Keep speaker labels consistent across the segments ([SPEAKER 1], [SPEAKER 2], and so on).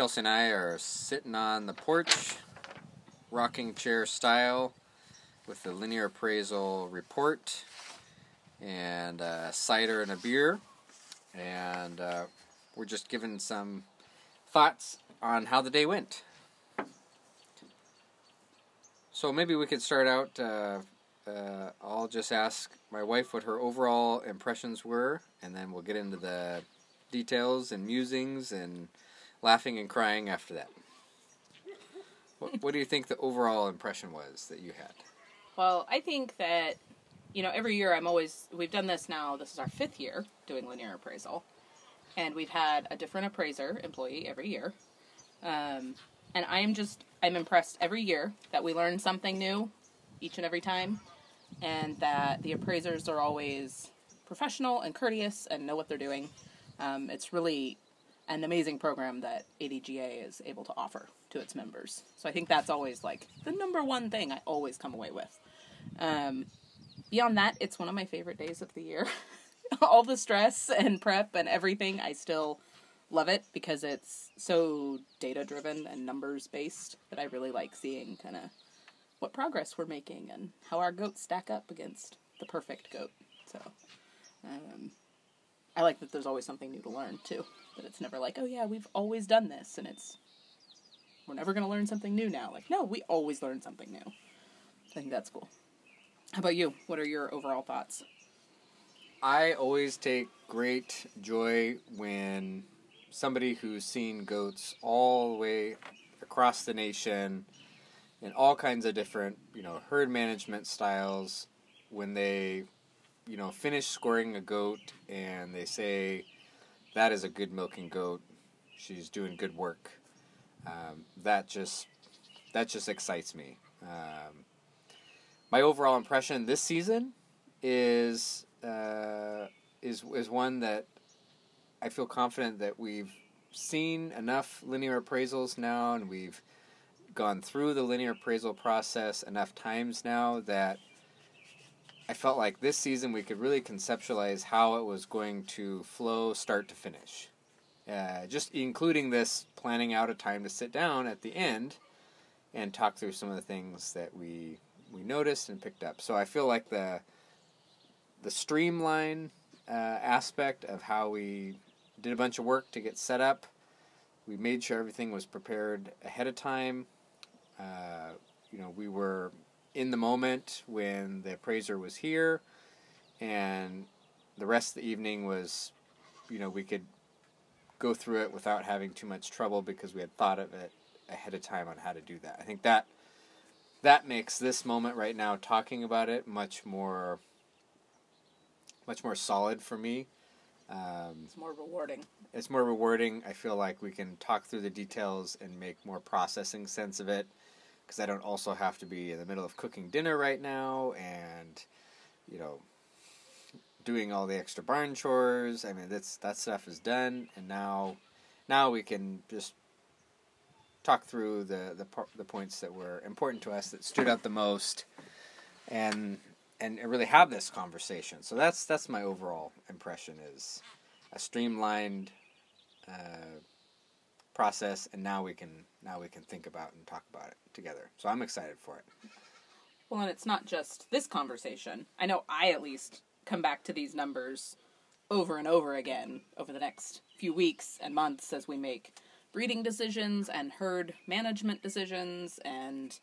[SPEAKER 1] Chelsea and I are sitting on the porch, rocking chair style, with the linear appraisal report and a cider and a beer. And uh, we're just giving some thoughts on how the day went. So maybe we could start out. Uh, uh, I'll just ask my wife what her overall impressions were, and then we'll get into the details and musings and laughing and crying after that. What, what do you think the overall impression was that you had?
[SPEAKER 2] Well, I think that, you know, every year I'm always, we've done this now, this is our fifth year doing linear appraisal. And we've had a different appraiser employee every year. Um, and I am just, I'm impressed every year that we learn something new each and every time. And that the appraisers are always professional and courteous and know what they're doing. Um, it's really an amazing program that ADGA is able to offer to its members. So I think that's always like the number one thing I always come away with. Um, beyond that, it's one of my favorite days of the year. All the stress and prep and everything, I still love it because it's so data driven and numbers based that I really like seeing kind of what progress we're making and how our goats stack up against the perfect goat. So, um, I like that there's always something new to learn too. That it's never like, oh yeah, we've always done this, and it's we're never to learn something new now. Like, no, we always learn something new. I think that's cool. How about you? What are your overall thoughts?
[SPEAKER 1] I always take great joy when somebody who's seen goats all the way across the nation in all kinds of different, you know, herd management styles, when they, you know, finish scoring a goat and they say, that is a good milking goat, she's doing good work. Um, that just that just excites me. Um, my overall impression this season is uh, is is one that I feel confident that we've seen enough linear appraisals now, and we've gone through the linear appraisal process enough times now that I felt like this season we could really conceptualize how it was going to flow start to finish. Uh, just including this planning out a time to sit down at the end and talk through some of the things that we we noticed and picked up. So I feel like the the streamline uh, aspect of how we did a bunch of work to get set up. We made sure everything was prepared ahead of time. Uh, you know, we were in the moment when the appraiser was here, and the rest of the evening was, you know, we could go through it without having too much trouble because we had thought of it ahead of time on how to do that. I think that that makes this moment right now talking about it much more much more solid for me.
[SPEAKER 2] Um, it's more rewarding.
[SPEAKER 1] It's more rewarding. I feel like we can talk through the details and make more processing sense of it because I don't also have to be in the middle of cooking dinner right now and you know doing all the extra barn chores. I mean, that's that stuff is done, and now now we can just talk through the the the points that were important to us that stood out the most, and and really have this conversation. So that's that's my overall impression is a streamlined uh, process, and now we can now we can think about and talk about it together. So I'm excited for it.
[SPEAKER 2] Well, and it's not just this conversation. I know I at least come back to these numbers over and over again over the next few weeks and months as we make breeding decisions and herd management decisions and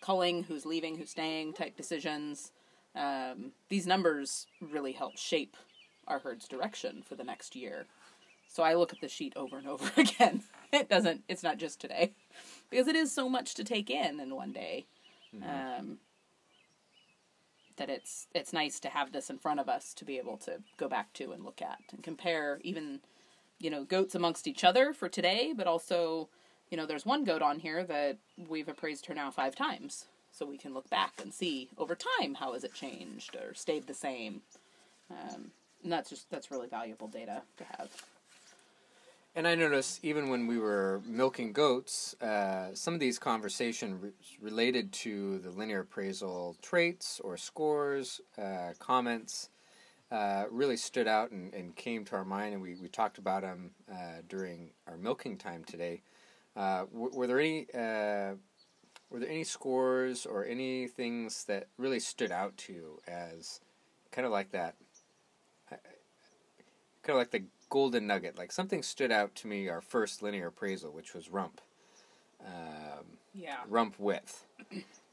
[SPEAKER 2] culling who's leaving, who's staying type decisions. Um, these numbers really help shape our herd's direction for the next year. So I look at the sheet over and over again. it doesn't, it's not just today, because it is so much to take in in one day. Mm-hmm. Um, that it's it's nice to have this in front of us to be able to go back to and look at and compare even you know goats amongst each other for today but also you know there's one goat on here that we've appraised her now five times so we can look back and see over time how has it changed or stayed the same um, and that's just that's really valuable data to have
[SPEAKER 1] and I noticed even when we were milking goats, uh, some of these conversations re- related to the linear appraisal traits or scores, uh, comments, uh, really stood out and, and, came to our mind, and we, we talked about them uh, during our milking time today. Uh, were, there any uh, were there any scores or any things that really stood out to you as kind of like that, kind of like the golden nugget? Like something stood out to me our first linear appraisal, which was rump, um,
[SPEAKER 2] Yeah.
[SPEAKER 1] rump width,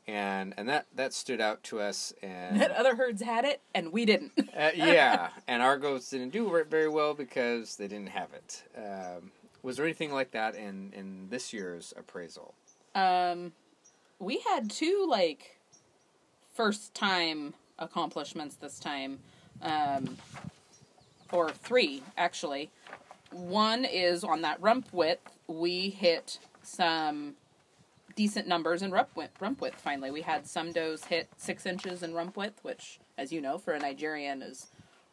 [SPEAKER 1] and and that that stood out to us. And
[SPEAKER 2] That other herds had it, and we didn't.
[SPEAKER 1] uh, yeah, and our goats didn't do it very well because they didn't have it. Um, was there anything like that in in this year's appraisal?
[SPEAKER 2] Um, we had two like first time accomplishments this time, um, or three actually. One is on that rump width. We hit some decent numbers in rump width. Rump width. Finally, we had some does hit six inches in rump width, which, as you know, for a Nigerian is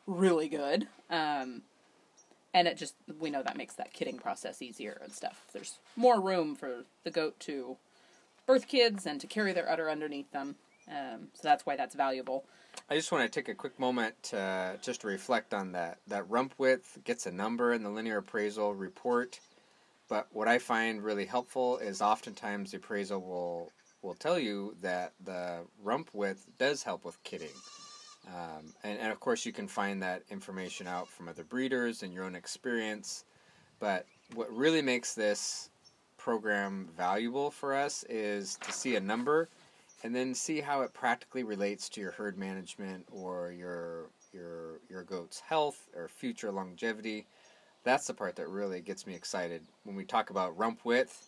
[SPEAKER 2] really good. Um, and it just we know that makes that kidding process easier and stuff. There's more room for the goat to birth kids and to carry their udder underneath them. Um, so that's why that's valuable.
[SPEAKER 1] I just want to take a quick moment to just to reflect on that. That rump width gets a number in the linear appraisal report, but what I find really helpful is oftentimes the appraisal will will tell you that the rump width does help with kidding. Um, and, and of course, you can find that information out from other breeders and your own experience. But what really makes this program valuable for us is to see a number and then see how it practically relates to your herd management or your your your goat's health or future longevity. That's the part that really gets me excited when we talk about rump width.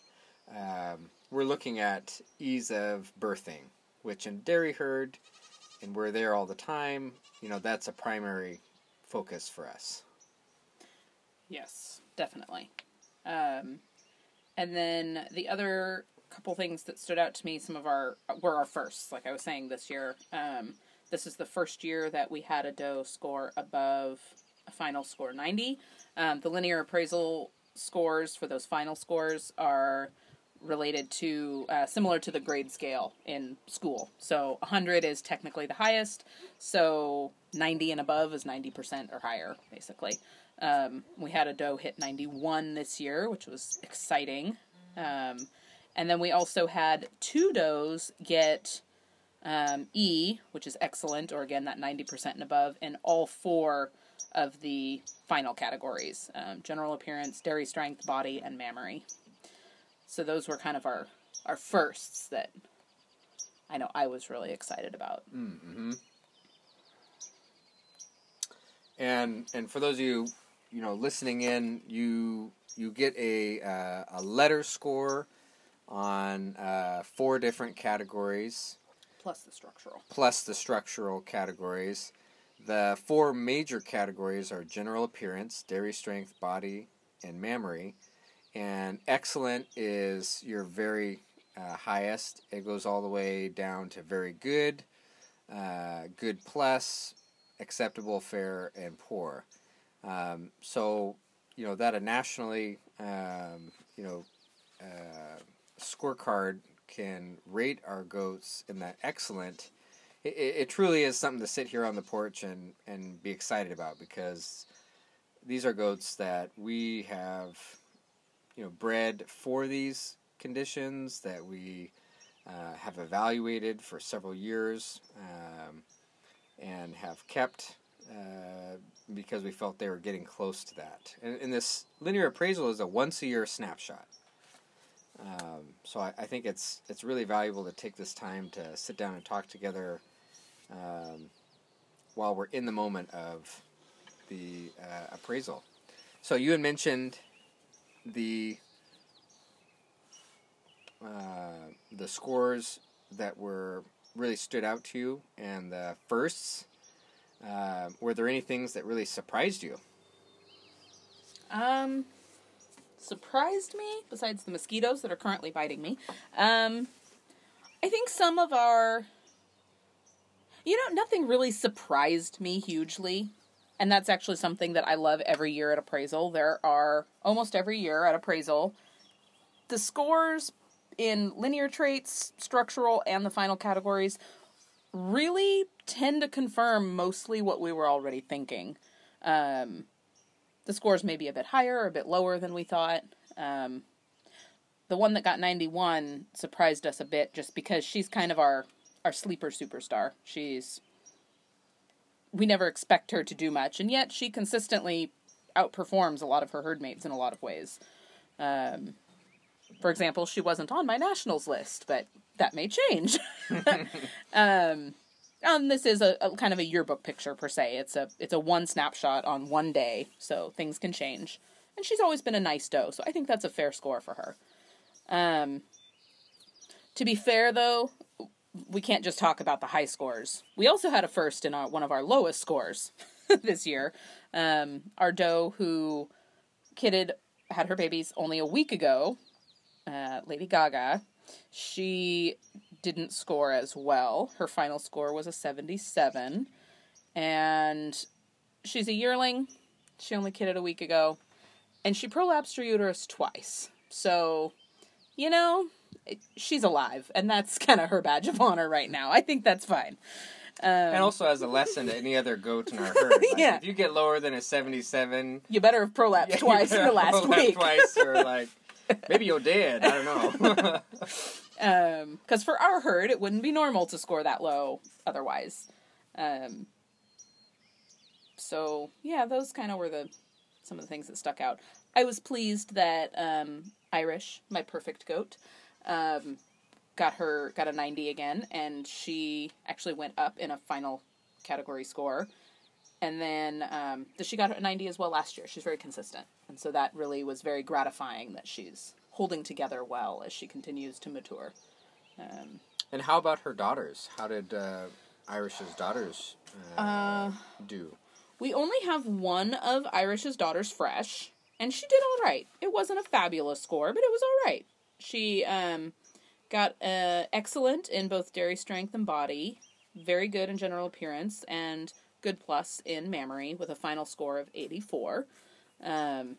[SPEAKER 1] Um, we're looking at ease of birthing, which in dairy herd, and we're there all the time. You know that's a primary focus for us.
[SPEAKER 2] Yes, definitely. Um, and then the other couple things that stood out to me, some of our were our firsts. Like I was saying this year, um, this is the first year that we had a doe score above a final score ninety. Um, the linear appraisal scores for those final scores are related to uh, similar to the grade scale in school. So 100 is technically the highest. So 90 and above is 90% or higher, basically. Um, we had a doe hit 91 this year, which was exciting. Um, and then we also had two does get um, E, which is excellent, or again, that 90% and above, in all four of the final categories um, general appearance, dairy strength, body, and mammary. So those were kind of our, our firsts that I know I was really excited about.
[SPEAKER 1] Mm-hmm. And and for those of you you know listening in, you you get a uh, a letter score on uh, four different categories
[SPEAKER 2] Plus the structural.
[SPEAKER 1] plus the structural categories. The four major categories are general appearance, dairy strength, body, and mammary. And excellent is your very uh, highest. It goes all the way down to very good, uh, good plus, acceptable, fair, and poor. Um, so, you know, that a nationally, um, you know, uh, scorecard can rate our goats in that excellent, it, it, truly is something to sit here on the porch and, and be excited about because these are goats that we have, you know, bred for these conditions that we uh, have evaluated for several years um, and have kept uh, because we felt they were getting close to that. And, and this linear appraisal is a once a year snapshot. Um, so I, I think it's it's really valuable to take this time to sit down and talk together um, while we're in the moment of the uh, appraisal. So you had mentioned the uh, the scores that were really stood out to you and the firsts. Uh, were there any things that really surprised you?
[SPEAKER 2] Um, surprised me, besides the mosquitoes that are currently biting me. Um, I think some of our. You know, nothing really surprised me hugely. And that's actually something that I love every year at appraisal. There are almost every year at appraisal, the scores in linear traits, structural, and the final categories really tend to confirm mostly what we were already thinking. Um, the scores may be a bit higher or a bit lower than we thought. Um, the one that got 91 surprised us a bit just because she's kind of our our sleeper superstar. She's we never expect her to do much, and yet she consistently outperforms a lot of her herd mates in a lot of ways. Um, for example, she wasn't on my nationals list, but that may change. um, and this is a, a, kind of a yearbook picture per se. It's a it's a one snapshot on one day, so things can change. And she's always been a nice doe, so I think that's a fair score for her. Um, to be fair, though, we can't just talk about the high scores. We also had a first in our, one of our lowest scores this year. Um, our doe who kidded had her babies only a week ago, uh, Lady Gaga. She didn't score as well. Her final score was a 77. And she's a yearling. She only kidded a week ago. And she prolapsed her uterus twice. So, you know, she's alive. And that's kind of her badge of honor right now. I think that's fine. Um,
[SPEAKER 1] and also as a lesson to any other goat in our herd. Like,
[SPEAKER 2] Yeah.
[SPEAKER 1] If you get lower than a 77,
[SPEAKER 2] you better have prolapsed
[SPEAKER 1] yeah,
[SPEAKER 2] twice in the last week.
[SPEAKER 1] Twice or like, maybe you're dead. I don't know.
[SPEAKER 2] Because Um, for our herd, it wouldn't be normal to score that low otherwise. Um, so yeah, those kind of were the some of the things that stuck out. I was pleased that um, Irish, my perfect goat, um, got her got a ninety again, and she actually went up in a final category score. And then um, she got a 90 as well last year. She's very consistent. And so that really was very gratifying that she's holding together well as she continues to mature. Um,
[SPEAKER 1] and how about her daughters? How did uh, Irish's daughters uh,
[SPEAKER 2] uh,
[SPEAKER 1] do?
[SPEAKER 2] we only have one of Irish's daughters fresh, and she did all right. It wasn't a fabulous score, but it was all right. She um, got uh, excellent in both dairy strength and body, very good in general appearance, and good plus in mammary with a final score of 84, um,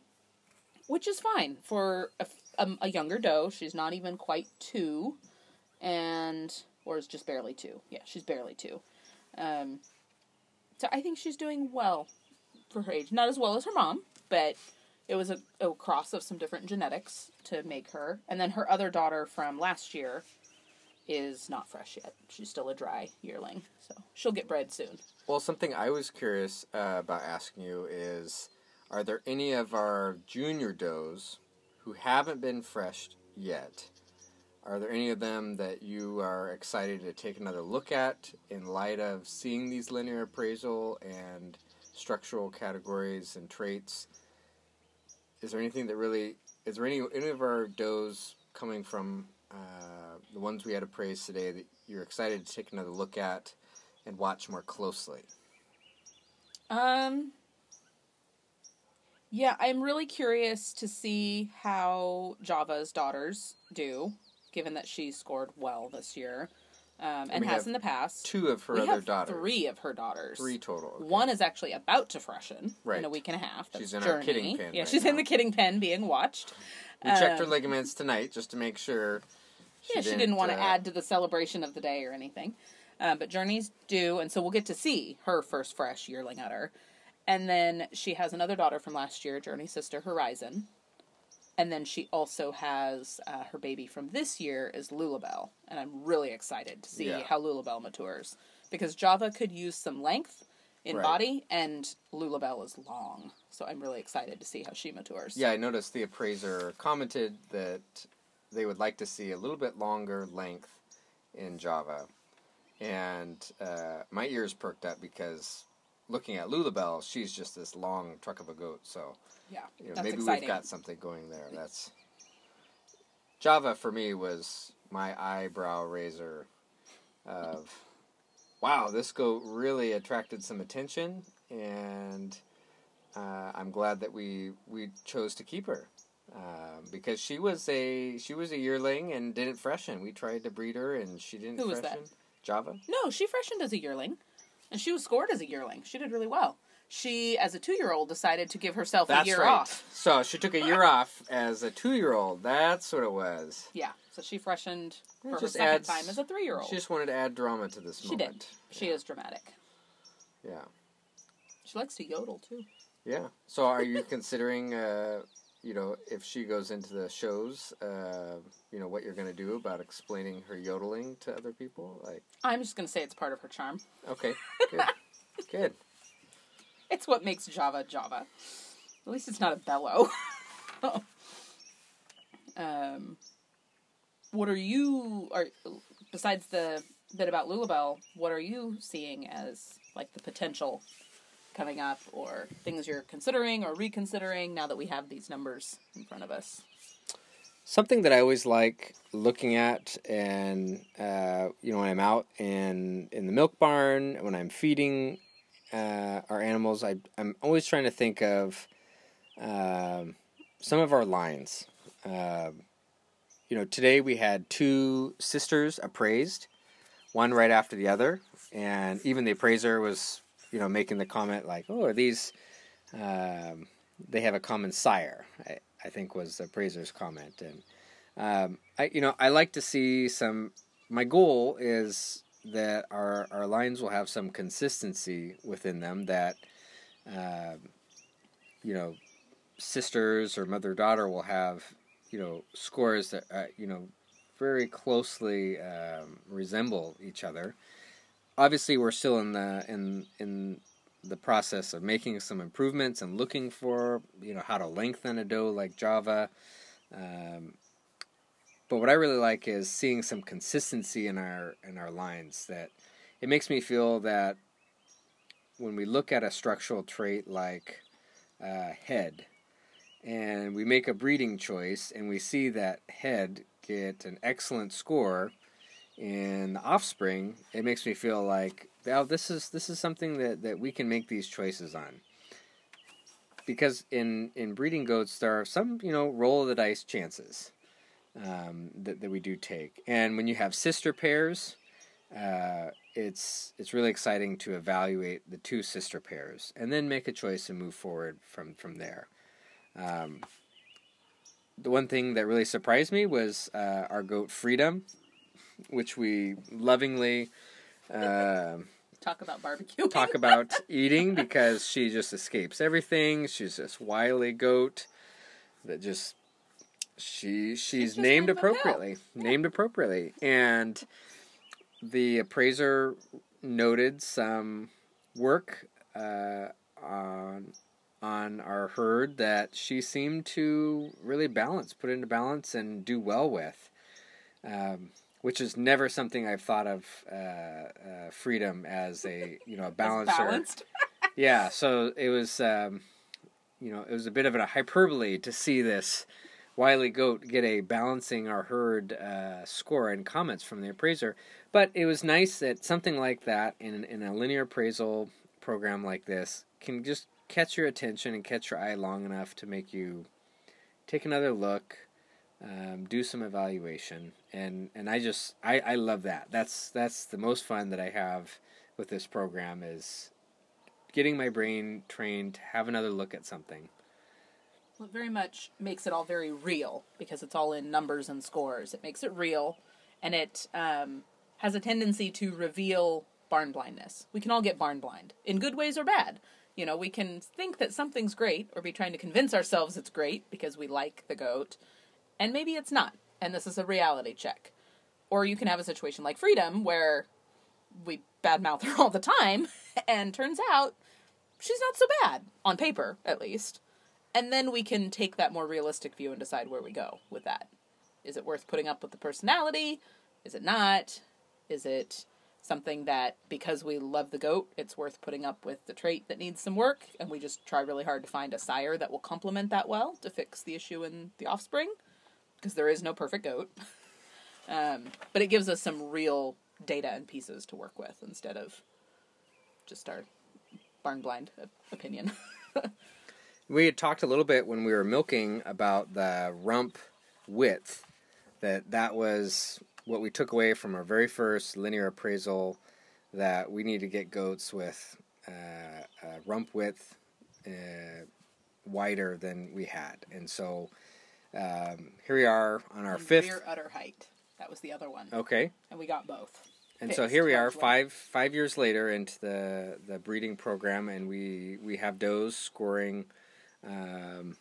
[SPEAKER 2] which is fine for a, a, a younger doe. She's not even quite two, and or is just barely two. Yeah, she's barely two. Um, so I think she's doing well for her age. Not as well as her mom, but it was a, a cross of some different genetics to make her. And then her other daughter from last year is not fresh yet. She's still a dry yearling, so she'll get bred soon.
[SPEAKER 1] Well, something I was curious uh, about asking you is are there any of our junior does who haven't been freshed yet? Are there any of them that you are excited to take another look at in light of seeing these linear appraisal and structural categories and traits? Is there anything that really is there any any of our does coming from uh, the ones we had appraised today that you're excited to take another look at and watch more closely?
[SPEAKER 2] Um. Yeah, I'm really curious to see how Java's daughters do, given that she scored well this year, um, and
[SPEAKER 1] we
[SPEAKER 2] has in the past.
[SPEAKER 1] Two of her
[SPEAKER 2] we
[SPEAKER 1] other
[SPEAKER 2] have
[SPEAKER 1] daughters.
[SPEAKER 2] three of her daughters.
[SPEAKER 1] Three total. okay.
[SPEAKER 2] One is actually about to freshen in a week and a half. That's
[SPEAKER 1] She's in our
[SPEAKER 2] Journey.
[SPEAKER 1] kidding pen
[SPEAKER 2] Yeah,
[SPEAKER 1] right
[SPEAKER 2] she's in the kidding pen being watched.
[SPEAKER 1] We checked her
[SPEAKER 2] um,
[SPEAKER 1] ligaments tonight just to make sure.
[SPEAKER 2] yeah, she didn't want to
[SPEAKER 1] uh,
[SPEAKER 2] add to the celebration of the day or anything. Um, but Journey's due, and so we'll get to see her first fresh yearling udder. And then she has another daughter from last year, Journey's sister Horizon. And then she also has uh, her baby from this year is Lulabelle, and I'm really excited to see
[SPEAKER 1] Yeah.
[SPEAKER 2] how Lulabelle matures because Java could use some length in
[SPEAKER 1] Right.
[SPEAKER 2] body, and Lulabelle is long, so I'm really excited to see how she matures.
[SPEAKER 1] Yeah, I noticed the appraiser commented that they would like to see a little bit longer length in Java, and uh, my ears perked up because looking at Lulabelle, she's just this long truck of a goat. So
[SPEAKER 2] yeah,
[SPEAKER 1] you know, maybe
[SPEAKER 2] exciting.
[SPEAKER 1] we've got something going there. That's Java for me was my eyebrow raiser of wow, this goat really attracted some attention, and uh, I'm glad that we we chose to keep her uh, because she was a she was a yearling and didn't freshen. We tried to breed her, and she didn't
[SPEAKER 2] Who was
[SPEAKER 1] freshen.
[SPEAKER 2] that?
[SPEAKER 1] Java.
[SPEAKER 2] No, she freshened as a yearling, and she was scored as a yearling. She did really well. She, as a two-year-old, decided to give herself
[SPEAKER 1] That's
[SPEAKER 2] a year
[SPEAKER 1] right.
[SPEAKER 2] off.
[SPEAKER 1] So she took a year off as a two year old. That's what it was.
[SPEAKER 2] Yeah, so she freshened for her second
[SPEAKER 1] adds-
[SPEAKER 2] time as a three-year-old.
[SPEAKER 1] She just wanted to add drama to this
[SPEAKER 2] She did.
[SPEAKER 1] moment.
[SPEAKER 2] She is dramatic.
[SPEAKER 1] Yeah.
[SPEAKER 2] She likes to yodel too.
[SPEAKER 1] Yeah. So are you considering uh, you know, if she goes into the shows, uh, you know, what you're going to do about explaining her yodeling to other people. Like,
[SPEAKER 2] I'm just gonna say it's part of her charm.
[SPEAKER 1] okay, good, good.
[SPEAKER 2] It's what makes Java Java. At least it's not a bellow. um, what are you are besides the bit about Lulabelle? What are you seeing as like the potential coming up, or things you're considering or reconsidering now that we have these numbers in front of us?
[SPEAKER 1] Something that I always like looking at, and uh, you know, when I'm out in in the milk barn, when I'm feeding uh, our animals, I, I'm always trying to think of um, some of our lines. Uh, you know, today we had two sisters appraised, one right after the other, and even the appraiser was, you know, making the comment like, "Oh, are these?" Um, they have a common sire. I, I think was the appraiser's comment, and um, I, you know, I like to see some. My goal is that our our lines will have some consistency within them. That, um, you know, sisters or mother daughter will have, you know, scores that uh, you know very closely um, resemble each other. Obviously, we're still in the in in the process of making some improvements and looking for you know how to lengthen a doe like Java. Um, but what I really like is seeing some consistency in our in our lines. That it makes me feel that when we look at a structural trait like uh, head, and we make a breeding choice, and we see that head get an excellent score in the offspring, it makes me feel like oh, this is this is something that, that we can make these choices on. Because in, in breeding goats, there are some you know roll of the dice chances um, that that we do take, and when you have sister pairs, uh, it's it's really exciting to evaluate the two sister pairs and then make a choice and move forward from from there. Um, the one thing that really surprised me was uh, our goat Freedom, which we lovingly uh,
[SPEAKER 2] Talk about barbecue.
[SPEAKER 1] talk about eating because she just escapes everything. She's this wily goat that just she she's
[SPEAKER 2] just
[SPEAKER 1] named appropriately, named appropriately, and the appraiser noted some work uh, on on our herd that she seemed to really balance, put into balance, and do well with. Um, which is never something I've thought of uh, uh, freedom as a you know a balancer.
[SPEAKER 2] balanced.
[SPEAKER 1] Yeah, so it was um, you know it was a bit of a hyperbole to see this wily goat get a balancing our herd uh, score and comments from the appraiser. But it was nice that something like that in in a linear appraisal program like this can just catch your attention and catch your eye long enough to make you take another look, um, do some evaluation, and and I just I, I love that. That's that's the most fun that I have with this program is getting my brain trained to have another look at something.
[SPEAKER 2] Well, it very much makes it all very real because it's all in numbers and scores. It makes it real, and it um, has a tendency to reveal barn blindness. We can all get barn blind in good ways or bad. You know, we can think that something's great or be trying to convince ourselves it's great because we like the goat, and maybe it's not. And this is a reality check. Or you can have a situation like Freedom where we badmouth her all the time, and turns out she's not so bad, on paper at least. And then we can take that more realistic view and decide where we go with that. Is it worth putting up with the personality? Is it not? Is it something that because we love the goat, it's worth putting up with the trait that needs some work and we just try really hard to find a sire that will complement that well to fix the issue in the offspring? Because there is no perfect goat. Um, but it gives us some real data and pieces to work with instead of just our barn blind opinion.
[SPEAKER 1] We had talked a little bit when we were milking about the rump width. That that was what we took away from our very first linear appraisal. That we need to get goats with uh, rump width uh, wider than we had, and so um, here we are on our
[SPEAKER 2] And
[SPEAKER 1] fifth.
[SPEAKER 2] rear udder height. That was the other one.
[SPEAKER 1] Okay,
[SPEAKER 2] And we got both.
[SPEAKER 1] and so here we are, five five years later into the the breeding program, and we we have does scoring um,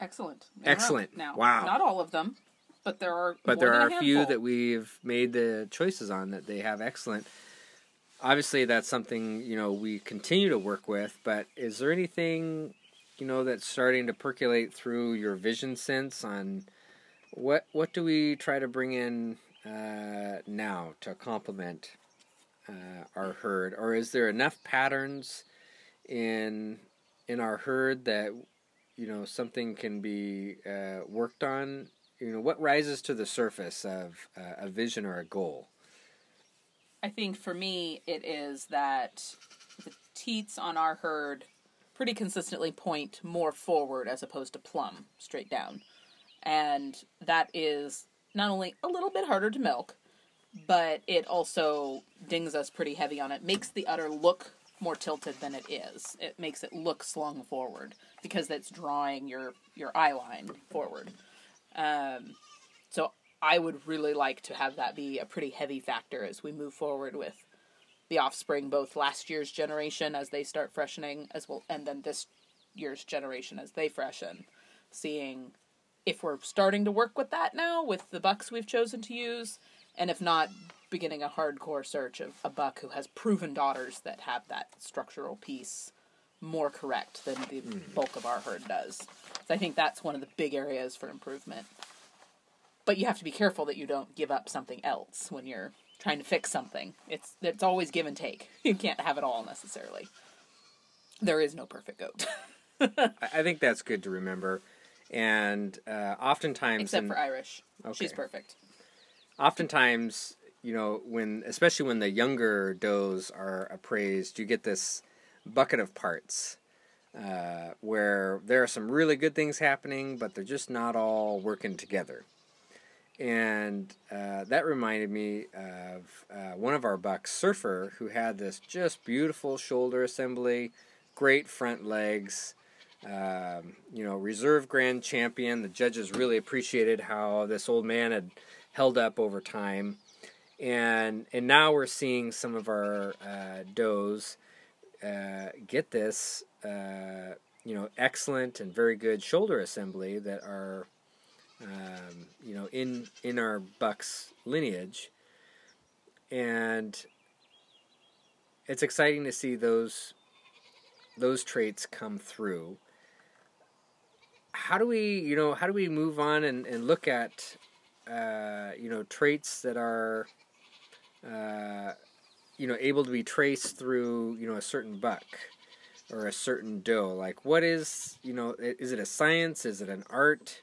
[SPEAKER 2] Excellent. They're
[SPEAKER 1] Excellent.
[SPEAKER 2] Now,
[SPEAKER 1] Wow.
[SPEAKER 2] Not all of them, but there are.
[SPEAKER 1] but there are a few that we've made the choices on that they have excellent. Obviously, that's something you know we continue to work with. But is there anything you know that's starting to percolate through your vision sense on what what do we try to bring in uh, now to complement uh, our herd, or is there enough patterns in in our herd that you know something can be uh, worked on? You know what rises to the surface of uh, a vision or a goal?
[SPEAKER 2] I think for me, it is that the teats on our herd pretty consistently point more forward as opposed to plumb, straight down. And that is not only a little bit harder to milk, but it also dings us pretty heavy on it. Makes the udder look more tilted than it is. It makes it look slung forward because that's drawing your your eye line forward. Um, so I would really like to have that be a pretty heavy factor as we move forward with the offspring, both last year's generation as they start freshening, as well, and then this year's generation as they freshen. Seeing if we're starting to work with that now with the bucks we've chosen to use, and if not, beginning a hardcore search of a buck who has proven daughters that have that structural piece more correct than the hmm. bulk of our herd does. So I think that's one of the big areas for improvement but you have to be careful that you don't give up something else when you're trying to fix something. It's it's always give and take. You can't have it all necessarily. There is no perfect goat,
[SPEAKER 1] I, think that's good to remember and uh, oftentimes
[SPEAKER 2] except
[SPEAKER 1] in-
[SPEAKER 2] for Irish. She's perfect.
[SPEAKER 1] oftentimes you know when especially when the younger does are appraised you get this bucket of parts uh, where there are some really good things happening but they're just not all working together and uh, that reminded me of uh, one of our bucks surfer who had this just beautiful shoulder assembly great front legs um, you know reserve grand champion. The judges really appreciated how this old man had held up over time. And and now we're seeing some of our uh, does uh, get this uh, you know excellent and very good shoulder assembly that are um, you know in in our bucks lineage. And it's exciting to see those those traits come through. How do we you know how do we move on and, and look at uh, you know traits that are uh, you know able to be traced through you know a certain buck or a certain doe? Like what is you know is it a science? Is it an art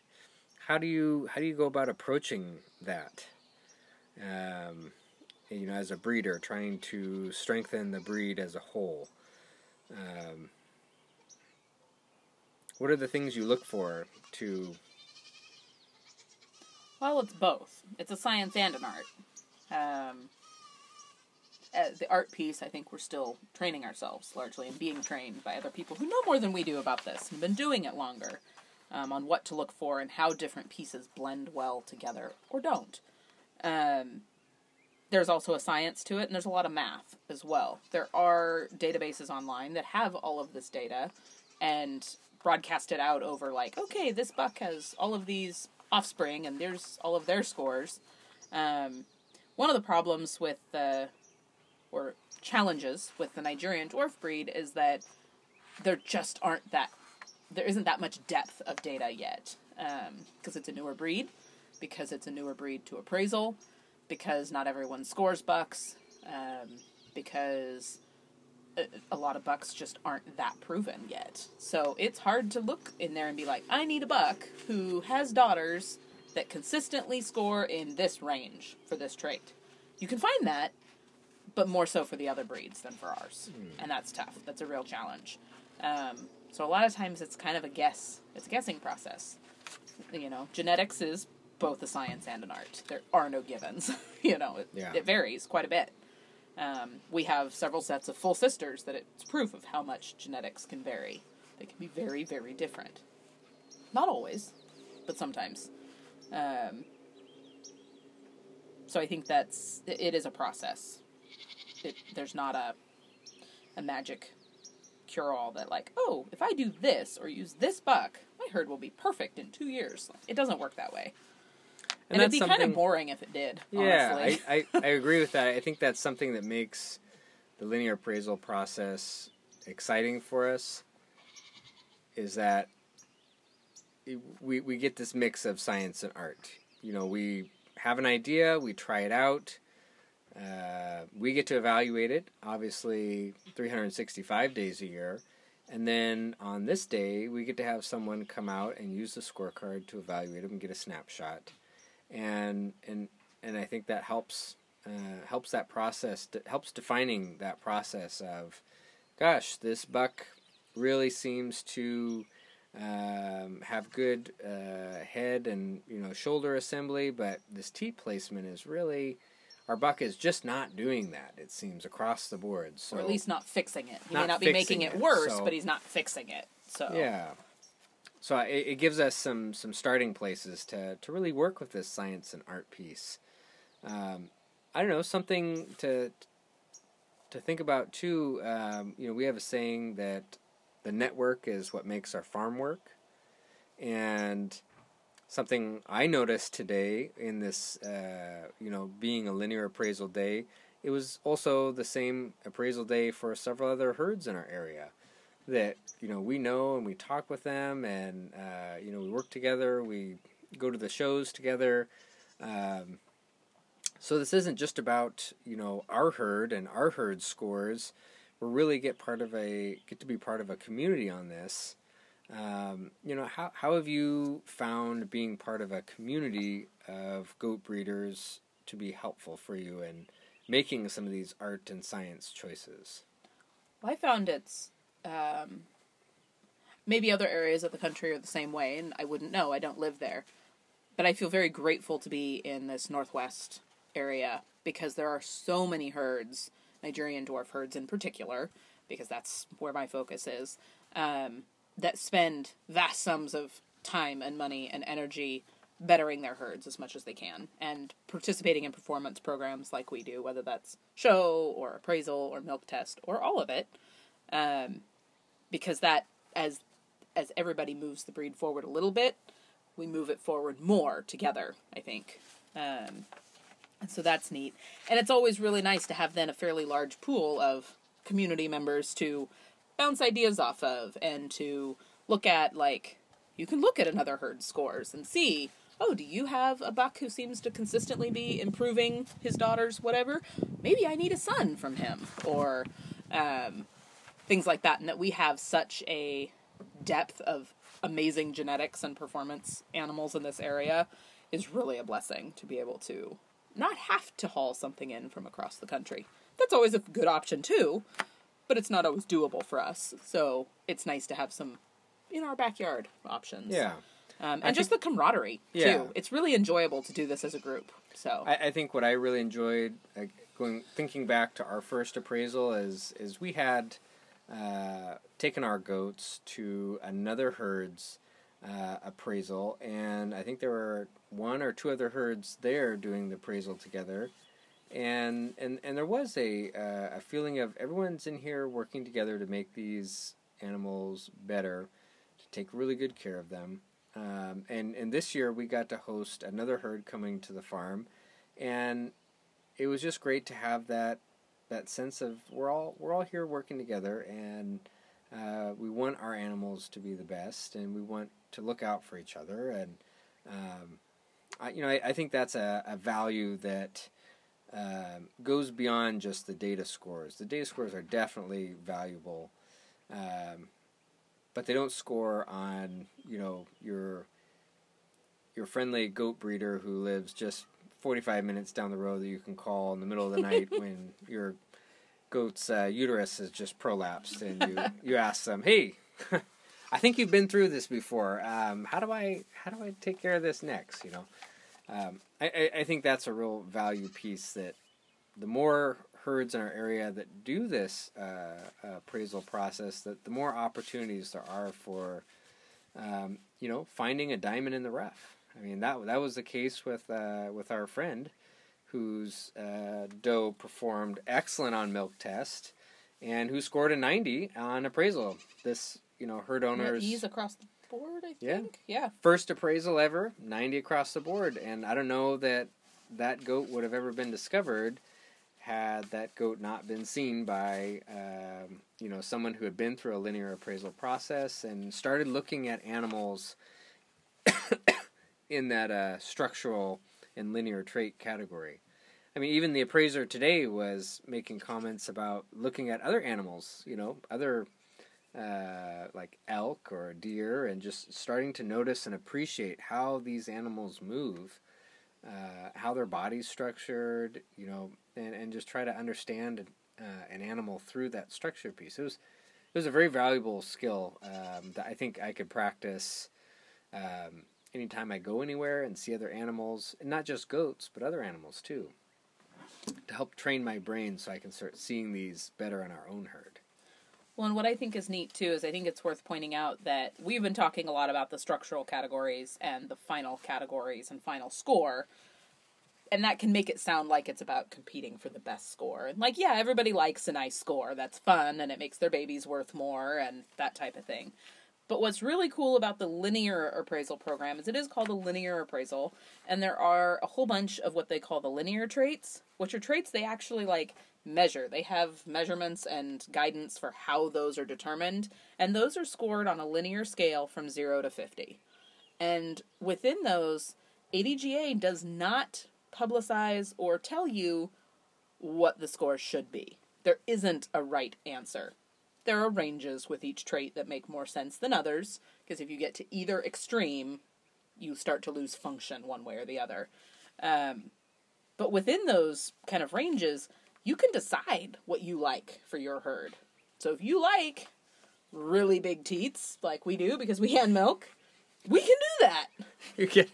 [SPEAKER 1] how do you how do you go about approaching that um, you know as a breeder trying to strengthen the breed as a whole um, what are the things you look for to
[SPEAKER 2] Well, it's both. It's a science and an art. Um, uh, the art piece, I think we're still training ourselves largely and being trained by other people who know more than we do about this and been doing it longer um, on what to look for and how different pieces blend well together or don't. Um, there's also a science to it, and there's a lot of math as well. There are databases online that have all of this data and broadcast it out over, like, okay, this buck has all of these offspring, and there's all of their scores. Um, one of the problems with the, or challenges with the Nigerian dwarf breed is that there just aren't that, there isn't that much depth of data yet. Because it's a newer breed, because it's a newer breed to appraisal, because not everyone scores bucks, um, because a, a lot of bucks just aren't that proven yet. So it's hard to look in there and be like, I need a buck who has daughters that consistently score in this range for this trait. You can find that, but more so for the other breeds than for ours. And that's tough. That's a real challenge. Um, so a lot of times it's kind of a guess. It's a guessing process. You know, genetics is both a science and an art. There are no givens. you know, it,
[SPEAKER 1] Yeah.
[SPEAKER 2] it varies quite a bit. Um, we have several sets of full sisters that it's proof of how much genetics can vary. They can be very, very different. Not always, but sometimes. Um, so I think that's it it is a process. It, there's not a a magic cure all that like oh if I do this or use this buck my herd will be perfect in two years. It doesn't work that way.
[SPEAKER 1] And
[SPEAKER 2] And, it'd be kind of boring if it did.
[SPEAKER 1] Yeah,
[SPEAKER 2] honestly.
[SPEAKER 1] I, I, I agree with that. I think that's something that makes the linear appraisal process exciting for us. Is that we we get this mix of science and art. You know, we have an idea, we try it out, uh, we get to evaluate it. Obviously, 365 days a year. And then on this day, we get to have someone come out and use the scorecard to evaluate them and get a snapshot and and and I think that helps uh, helps that process helps defining that process of, gosh, this buck really seems to um, have good uh, head and you know shoulder assembly, but this teat placement is really our buck is just not doing that. It seems across the board. So
[SPEAKER 2] or at least not fixing it. He may not be making it,
[SPEAKER 1] it,
[SPEAKER 2] worse,
[SPEAKER 1] so-
[SPEAKER 2] but he's not fixing it. So
[SPEAKER 1] Yeah. So it, it gives us some some starting places to to really work with this science and art piece. Um, I don't know something to to think about too. Um, you know, we have a saying that the network is what makes our farm work, and something I noticed today in this, uh, you know, being a linear appraisal day, it was also the same appraisal day for several other herds in our area that you know we know and we talk with them and uh, you know we work together we go to the shows together. Um, so this isn't just about you know our herd and our herd scores. We really get part of a get to be part of a community on this um, you know how, how have you found being part of a community of goat breeders to be helpful for you in making some of these art and science choices?
[SPEAKER 2] Well, I found it's um, maybe other areas of the country are the same way, and I wouldn't know. I don't live there, but I feel very grateful to be in this northwest area because there are so many herds, Nigerian dwarf herds in particular, because that's where my focus is, um, that spend vast sums of time and money and energy bettering their herds as much as they can and participating in performance programs like we do, whether that's show or appraisal or milk test or all of it um, because that as as everybody moves the breed forward a little bit, we move it forward more together. I think, um, and so that's neat. And it's always really nice to have then a fairly large pool of community members to bounce ideas off of and to look at. Like you can look at another herd's scores and see. Oh, do you have a buck who seems to consistently be improving his daughter's whatever? Maybe I need a son from him, or um, things like that, and that we have such a depth of amazing genetics and performance animals in this area is really a blessing to be able to not have to haul something in from across the country. That's always a good option too, but it's not always doable for us. So it's nice to have some in our backyard options.
[SPEAKER 1] yeah
[SPEAKER 2] Um, and
[SPEAKER 1] I
[SPEAKER 2] just the camaraderie
[SPEAKER 1] Yeah.
[SPEAKER 2] too. It's really enjoyable to do this as a group. So
[SPEAKER 1] I, I think what I really enjoyed, like, going thinking back to our first appraisal, is is we had uh, taken our goats to another herd's uh, appraisal, and I think there were one or two other herds there doing the appraisal together, and and and there was a uh, a feeling of everyone's in here working together to make these animals better, to take really good care of them. Um, and and this year we got to host another herd coming to the farm, and it was just great to have that that sense of we're all we're all here working together, and uh, we want our animals to be the best, and we want to look out for each other, and um, I, you know I, I think that's a, a value that um, goes beyond just the data scores. The data scores are definitely valuable. Um, but they don't score on you know your your friendly goat breeder who lives just 45 minutes down the road that you can call in the middle of the night when your goat's uh, uterus has just prolapsed and you you ask them hey I think you've been through this before um, how do I how do I take care of this next you know um, I, I, think that's a real value piece that the more herds in our area that do this uh, appraisal process, that the more opportunities there are for, um, you know, finding a diamond in the rough. I mean that that was the case with uh, with our friend, whose uh, doe performed excellent on milk test, and who scored a ninety on appraisal. This you know herd owners
[SPEAKER 2] ease across the board. I
[SPEAKER 1] Yeah.
[SPEAKER 2] think. Yeah.
[SPEAKER 1] First appraisal ever, 90 across the board. And I don't know that that goat would have ever been discovered had that goat not been seen by, um, you know, someone who had been through a linear appraisal process and started looking at animals in that uh, structural and linear trait category. I mean, even the appraiser today was making comments about looking at other animals, you know, other uh, like elk or deer, and just starting to notice and appreciate how these animals move, uh, how their body's structured, you know, and, and just try to understand uh, an animal through that structure piece. It was it was a very valuable skill um, that I think I could practice um, anytime I go anywhere and see other animals, and not just goats, but other animals too, to help train my brain so I can start seeing these better in our own herd.
[SPEAKER 2] Well, and what I think is neat too is I think it's worth pointing out that we've been talking a lot about the structural categories and the final categories and final score. And that can make it sound like it's about competing for the best score. And like, yeah, everybody likes a nice score. That's fun and it makes their babies worth more and that type of thing. But what's really cool about the linear appraisal program is it is called a linear appraisal, and there are a whole bunch of what they call the linear traits, which are traits they actually like measure. They have measurements and guidance for how those are determined, and those are scored on a linear scale from 0 to 50. And within those, ADGA does not publicize or tell you what the score should be. There isn't a right answer there are ranges with each trait that make more sense than others, because if you get to either extreme, you start to lose function one way or the other. Um, but within those kind of ranges, you can decide what you like for your herd. So if you like really big teats, like we do because we hand milk, we can do that.
[SPEAKER 1] You get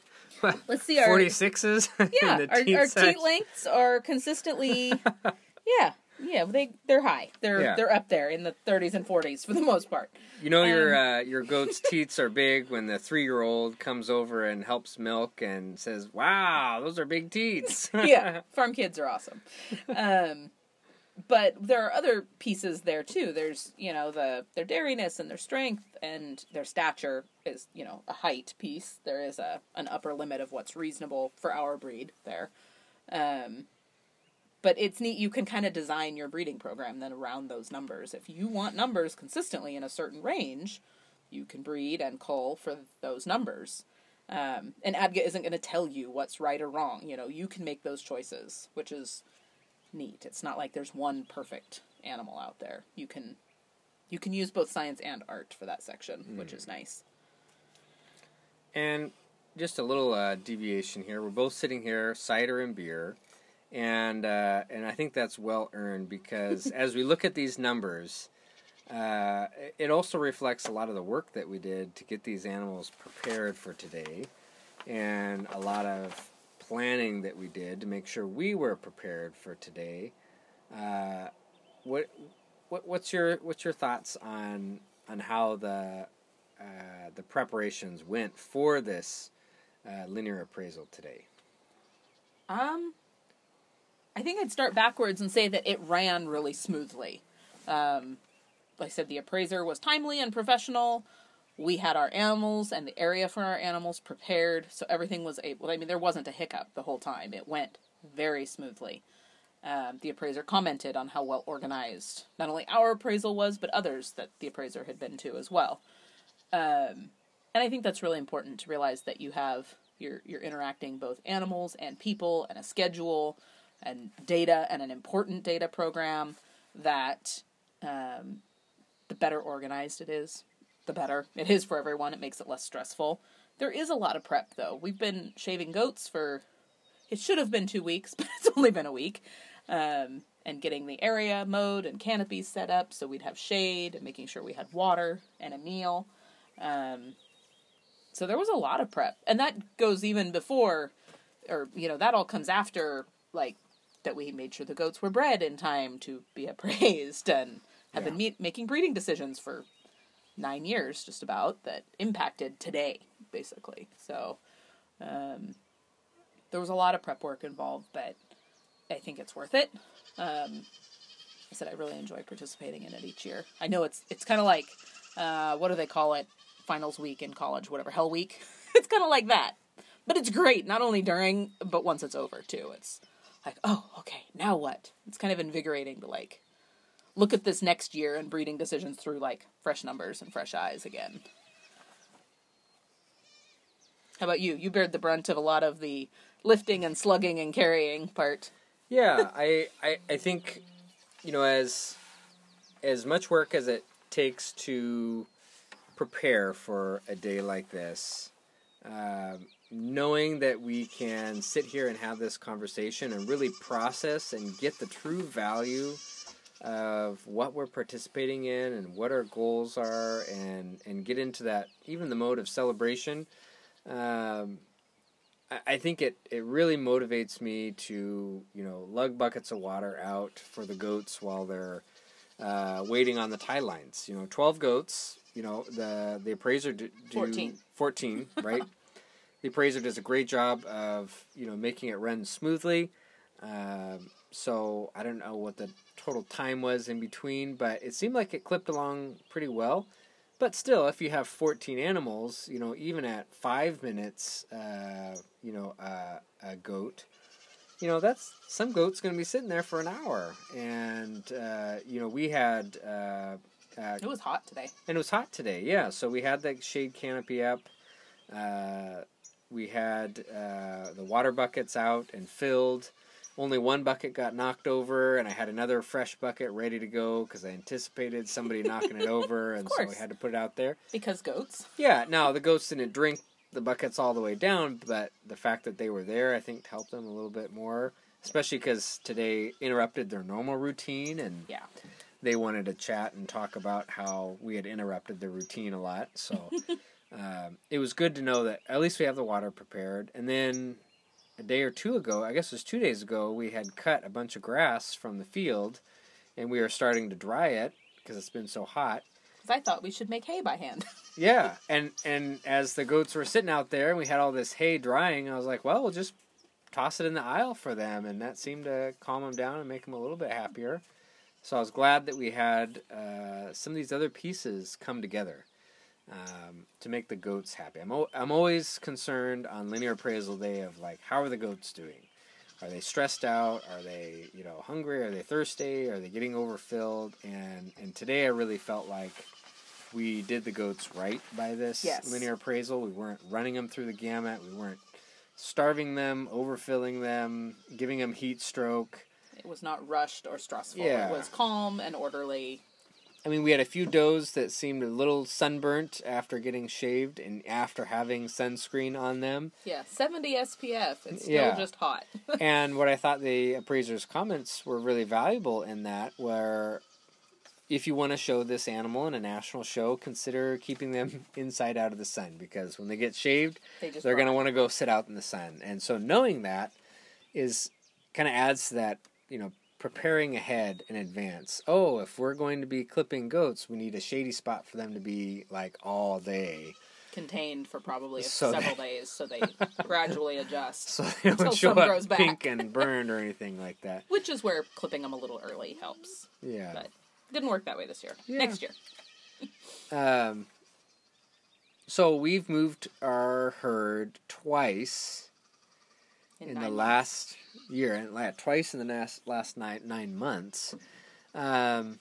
[SPEAKER 2] Let's see our
[SPEAKER 1] 46s?
[SPEAKER 2] yeah, our,
[SPEAKER 1] teat
[SPEAKER 2] our teat lengths are consistently yeah yeah they they're high. They're
[SPEAKER 1] Yeah.
[SPEAKER 2] they're up there in the 30s and 40s for the most part.
[SPEAKER 1] You know your
[SPEAKER 2] Um,
[SPEAKER 1] uh, your goat's teats are big when the three year old comes over and helps milk and says, "Wow, those are big teats."
[SPEAKER 2] yeah farm kids are awesome. Um but there are other pieces there too. There's you know the their dairiness and their strength and their stature is you know a height piece. There is a an upper limit of what's reasonable for our breed there. Um but it's neat you can kind of design your breeding program then around those numbers if you want numbers consistently in a certain range you can breed and cull for those numbers um, and ADGA isn't going to tell you what's right or wrong. You know, you can make those choices, which is neat. It's not like there's one perfect animal out there. You can you can use both science and art for that section, which is nice.
[SPEAKER 1] And just a little uh, deviation here. We're both sitting here, cider and beer, and uh, and I think that's well earned because as we look at these numbers, uh, it also reflects a lot of the work that we did to get these animals prepared for today, and a lot of planning that we did to make sure we were prepared for today. Uh, what what what's your what's your thoughts on on how the uh, the preparations went for this uh, linear appraisal today.
[SPEAKER 2] Um, I think I'd start backwards and say that it ran really smoothly. Um, I said, the appraiser was timely and professional. We had our animals and the area for our animals prepared, so everything was able. I mean, there wasn't a hiccup the whole time. It went very smoothly. Um, the appraiser commented on how well organized not only our appraisal was, but others that the appraiser had been to as well. Um, and I think that's really important to realize that you have you're you're interacting both animals and people and a schedule and data and an important data program that um, the better organized it is, the better it is for everyone. It makes it less stressful. There is a lot of prep though. We've been shaving goats for it should have been two weeks, but it's only been a week. Um, and getting the area mowed and canopies set up so we'd have shade and making sure we had water and a meal. Um, so there was a lot of prep, and that goes even before, or you know, that all comes after like that we made sure the goats were bred in time to be appraised and have been me- making breeding decisions for nine years, just about that impacted today, basically. So um, there was a lot of prep work involved, but I think it's worth it. Um, I said I really enjoy participating in it each year. I know it's it's kind of like uh, what do they call it? finals week in college, whatever hell week. it's kind of like that, but it's great. Not only during, but once it's over too. It's like, oh, okay, now what? It's kind of invigorating to like look at this next year and breeding decisions through like fresh numbers and fresh eyes again. How about you? You bared the brunt of a lot of the lifting and slugging and carrying part.
[SPEAKER 1] Yeah, I, I I think you know as as much work as it takes to prepare for a day like this, um, knowing that we can sit here and have this conversation and really process and get the true value of what we're participating in and what our goals are and and get into that even the mode of celebration um, I, I think it, it really motivates me to you know lug buckets of water out for the goats while they're uh, waiting on the tie lines you know 12 goats you know the the appraiser do, do
[SPEAKER 2] 14.
[SPEAKER 1] 14 right the appraiser does a great job of you know making it run smoothly um, so I don't know what the total time was in between, but it seemed like it clipped along pretty well. But still, if you have 14 animals, you know, even at five minutes, uh, you know, uh, a goat, you know, that's some goats going to be sitting there for an hour. And, uh, you know, we had. Uh, uh,
[SPEAKER 2] It was hot today.
[SPEAKER 1] and it was hot today, yeah. So we had the shade canopy up. Uh, we had uh, the water buckets out and filled. Only one bucket got knocked over, and I had another fresh bucket ready to go because I anticipated somebody knocking it over, and so we had to put it out there.
[SPEAKER 2] Because goats.
[SPEAKER 1] Yeah, now the goats didn't drink the buckets all the way down, but the fact that they were there, I think, helped them a little bit more. Especially because today interrupted their normal routine, and
[SPEAKER 2] Yeah.
[SPEAKER 1] they wanted to chat and talk about how we had interrupted their routine a lot. So um, it was good to know that at least we have the water prepared. And then a day or two ago, I guess it was two days ago, we had cut a bunch of grass from the field, and we are starting to dry it because it's been so hot.
[SPEAKER 2] Because I thought we should make hay by hand.
[SPEAKER 1] Yeah, and and as the goats were sitting out there and we had all this hay drying, I was like, well, we'll just toss it in the aisle for them, and that seemed to calm them down and make them a little bit happier. So I was glad that we had uh, some of these other pieces come together um, to make the goats happy. I'm o- I'm always concerned on linear appraisal day of like, how are the goats doing? Are they stressed out? Are they you know hungry? Are they thirsty? Are they getting overfilled? And and today I really felt like we did the goats right by this
[SPEAKER 2] Yes.
[SPEAKER 1] linear appraisal. We weren't running them through the gamut. We weren't starving them, overfilling them, giving them heat stroke.
[SPEAKER 2] It was not rushed or stressful.
[SPEAKER 1] Yeah.
[SPEAKER 2] It was calm and orderly.
[SPEAKER 1] I mean, we had a few does that seemed a little sunburnt after getting shaved and after having sunscreen on them.
[SPEAKER 2] Yeah, 70 SPF. It's still
[SPEAKER 1] Yeah.
[SPEAKER 2] just hot.
[SPEAKER 1] and what I thought the appraiser's comments were really valuable in that, where if you want to show this animal in a national show, consider keeping them inside out of the sun because when they get shaved,
[SPEAKER 2] they
[SPEAKER 1] they're going to want to go sit out in the sun. And so knowing that is kind of adds to that, you know, preparing ahead in advance. Oh, if we're going to be clipping goats, we need a shady spot for them to be like all day.
[SPEAKER 2] contained for probably
[SPEAKER 1] So
[SPEAKER 2] several days, so they gradually adjust.
[SPEAKER 1] So they don't
[SPEAKER 2] Until
[SPEAKER 1] show up
[SPEAKER 2] grows back.
[SPEAKER 1] pink and burned or anything like that.
[SPEAKER 2] Which is where clipping them a little early helps.
[SPEAKER 1] Yeah.
[SPEAKER 2] But didn't work that way this year.
[SPEAKER 1] Yeah.
[SPEAKER 2] Next year.
[SPEAKER 1] Um, so we've moved our herd twice in, the
[SPEAKER 2] nine
[SPEAKER 1] last year, and la- twice in the last last nine nine months. Um,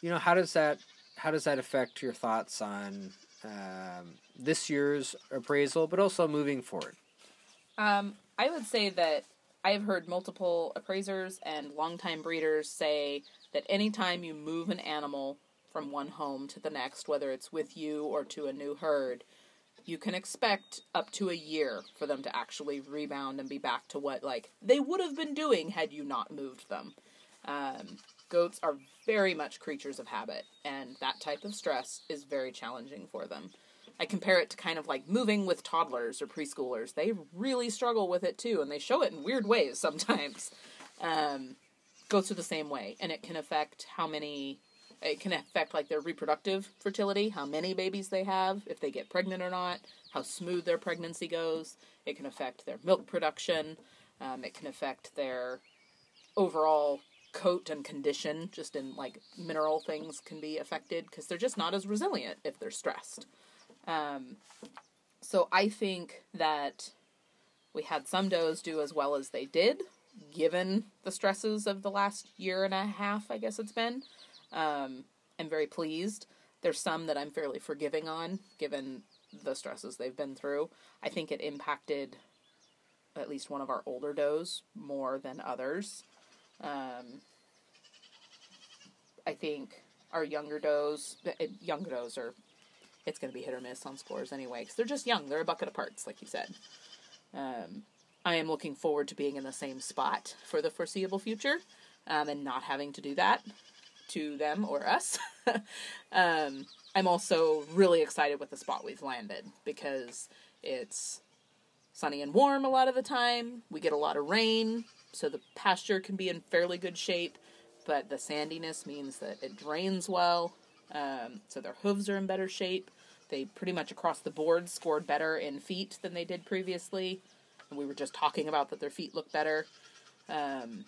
[SPEAKER 1] you know, how does that how does that affect your thoughts on um, this year's appraisal, but also moving forward?
[SPEAKER 2] Um, I would say that I've heard multiple appraisers and longtime breeders say that anytime you move an animal from one home to the next, whether it's with you or to a new herd, you can expect up to a year for them to actually rebound and be back to what like they would have been doing had you not moved them. Um, goats are very much creatures of habit, and that type of stress is very challenging for them. I compare it to kind of like moving with toddlers or preschoolers. They really struggle with it too, and they show it in weird ways sometimes. Um, goats are the same way, and it can affect how many. It can affect like their reproductive fertility, how many babies they have, if they get pregnant or not, how smooth their pregnancy goes. It can affect their milk production. Um, it can affect their overall coat and condition, just in like mineral things, can be affected because they're just not as resilient if they're stressed. Um, so I think that we had some does do as well as they did, given the stresses of the last year and a half, I guess it's been. Um, I'm very pleased. There's some that I'm fairly forgiving on, given the stresses they've been through. I think it impacted at least one of our older does more than others. Um, I think our younger does, eh, younger does are, it's going to be hit or miss on scores anyway, because they're just young. They're a bucket of parts, like you said. Um, I am looking forward to being in the same spot for the foreseeable future um, and not having to do that to them or us. um, I'm also really excited with the spot we've landed because it's sunny and warm a lot of the time. We get a lot of rain, so the pasture can be in fairly good shape, but the sandiness means that it drains well. Um, so their hooves are in better shape. They pretty much across the board scored better in feet than they did previously. And we were just talking about that their feet look better. Um,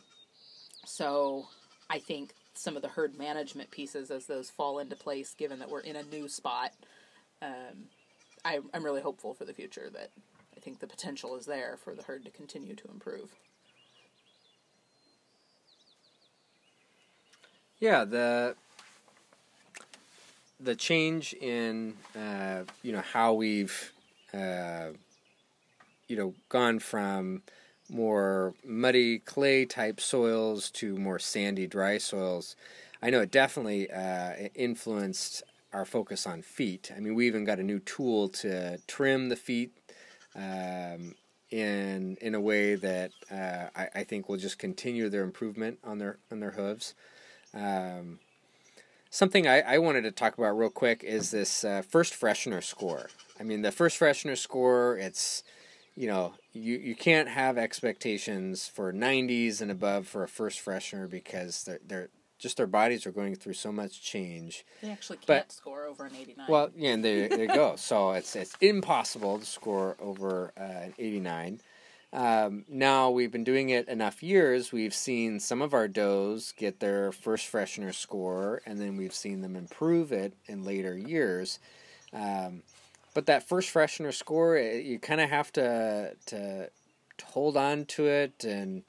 [SPEAKER 2] so I think some of the herd management pieces, as those fall into place, given that we're in a new spot, um, I, I'm really hopeful for the future that I think the potential is there for the herd to continue to improve.
[SPEAKER 1] Yeah, the the change in uh, you know how we've uh, you know gone from more muddy clay type soils to more sandy dry soils. I know it definitely uh, influenced our focus on feet. I mean, we even got a new tool to trim the feet um, in in a way that uh, I, I, think will just continue their improvement on their on their hooves. Um, something I, I, wanted to talk about real quick is this uh, first freshener score. I mean, the first freshener score, it's you know you you can't have expectations for 90s and above for a first freshener because they're they're just their bodies are going through so much change.
[SPEAKER 2] They actually can't but, score over an 89.
[SPEAKER 1] Well, yeah, and there, there you go. So it's it's impossible to score over uh, an 89. Um, now we've been doing it enough years. We've seen some of our does get their first freshener score, and then we've seen them improve it in later years. Um, but that first freshener score, eh, you kind of have to, to to hold on to it and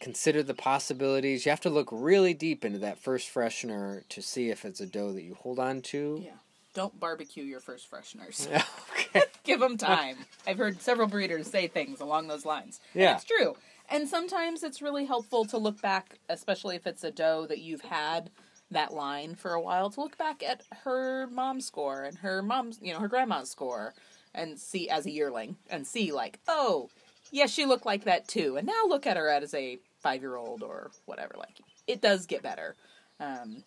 [SPEAKER 1] consider the possibilities. You have to look really deep into that first freshener to see if it's a doe that you hold on to.
[SPEAKER 2] Yeah. Don't barbecue your first fresheners. okay. Give them time. I've heard several breeders say things along those lines. Yeah. it's true. And sometimes it's really helpful to look back, especially if it's a doe that you've had that line for a while, to look back at her mom's score and her mom's, you know, her grandma's score and see as a yearling and see like, oh, yes, she looked like that too. And now look at her as a five year old or whatever. Like, it does get better. Um,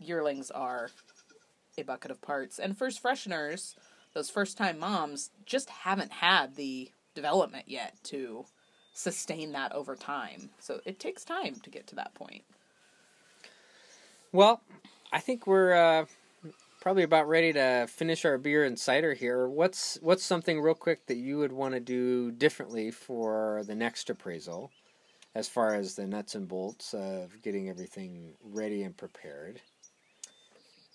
[SPEAKER 2] yearlings are a bucket of parts. And first fresheners, those first time moms, just haven't had the development yet to sustain that over time. So it takes time to get to that point.
[SPEAKER 1] Well, I think we're uh, probably about ready to finish our beer and cider here. What's what's something real quick that you would want to do differently for the next appraisal, as far as the nuts and bolts of getting everything ready and prepared?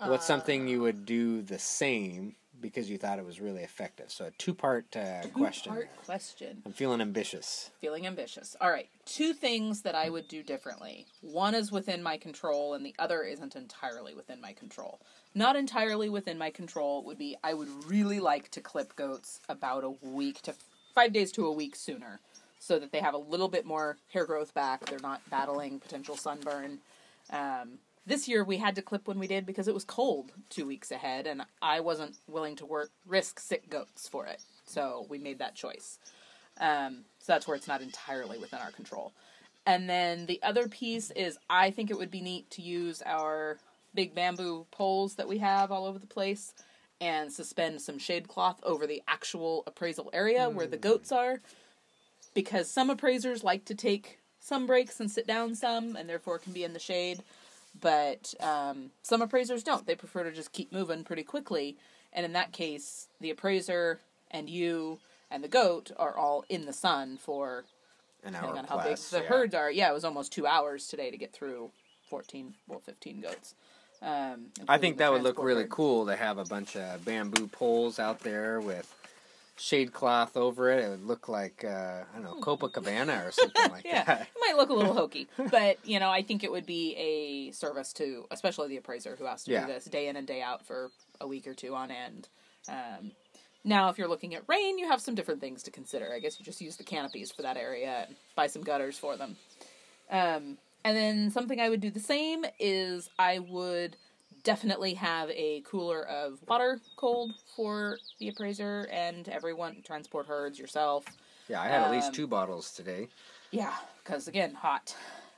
[SPEAKER 1] What's something you would do the same because you thought it was really effective? So a two-part uh, question.
[SPEAKER 2] Two-part question.
[SPEAKER 1] I'm feeling ambitious.
[SPEAKER 2] Feeling ambitious. All right. Two things that I would do differently. One is within my control, and the other isn't entirely within my control. Not entirely within my control would be I would really like to clip goats about a week to five days to a week sooner, so that they have a little bit more hair growth back. They're not battling potential sunburn. Um, this year we had to clip when we did because it was cold two weeks ahead, and I wasn't willing to work risk sick goats for it. So we made that choice. Um, so that's where it's not entirely within our control. And then the other piece is I think it would be neat to use our big bamboo poles that we have all over the place and suspend some shade cloth over the actual appraisal area mm. where the goats are. Because some appraisers like to take some breaks and sit down some and therefore can be in the shade but um, some appraisers don't. They prefer to just keep moving pretty quickly. And in that case, the appraiser and you and the goat are all in the sun for
[SPEAKER 1] an hour.
[SPEAKER 2] depending on how big the
[SPEAKER 1] yeah.
[SPEAKER 2] herds are. Yeah, it was almost two hours today to get through fourteen, well, fifteen goats. Um,
[SPEAKER 1] I think that would look really
[SPEAKER 2] herd.
[SPEAKER 1] cool to have a bunch of bamboo poles out there with shade cloth over it. It would look like uh, I don't know Copacabana or something like
[SPEAKER 2] Yeah,
[SPEAKER 1] that.
[SPEAKER 2] it might look a little hokey, but you know, I think it would be a service to, especially the appraiser who has to
[SPEAKER 1] Yeah.
[SPEAKER 2] do this day in and day out for a week or two on end. Um, now, if you're looking at rain, you have some different things to consider. I guess you just use the canopies for that area and buy some gutters for them. Um, and then something I would do the same is I would definitely have a cooler of water cold for the appraiser and everyone transport herds yourself.
[SPEAKER 1] Yeah, I had at least
[SPEAKER 2] Um,
[SPEAKER 1] two bottles today.
[SPEAKER 2] Yeah, because again, hot.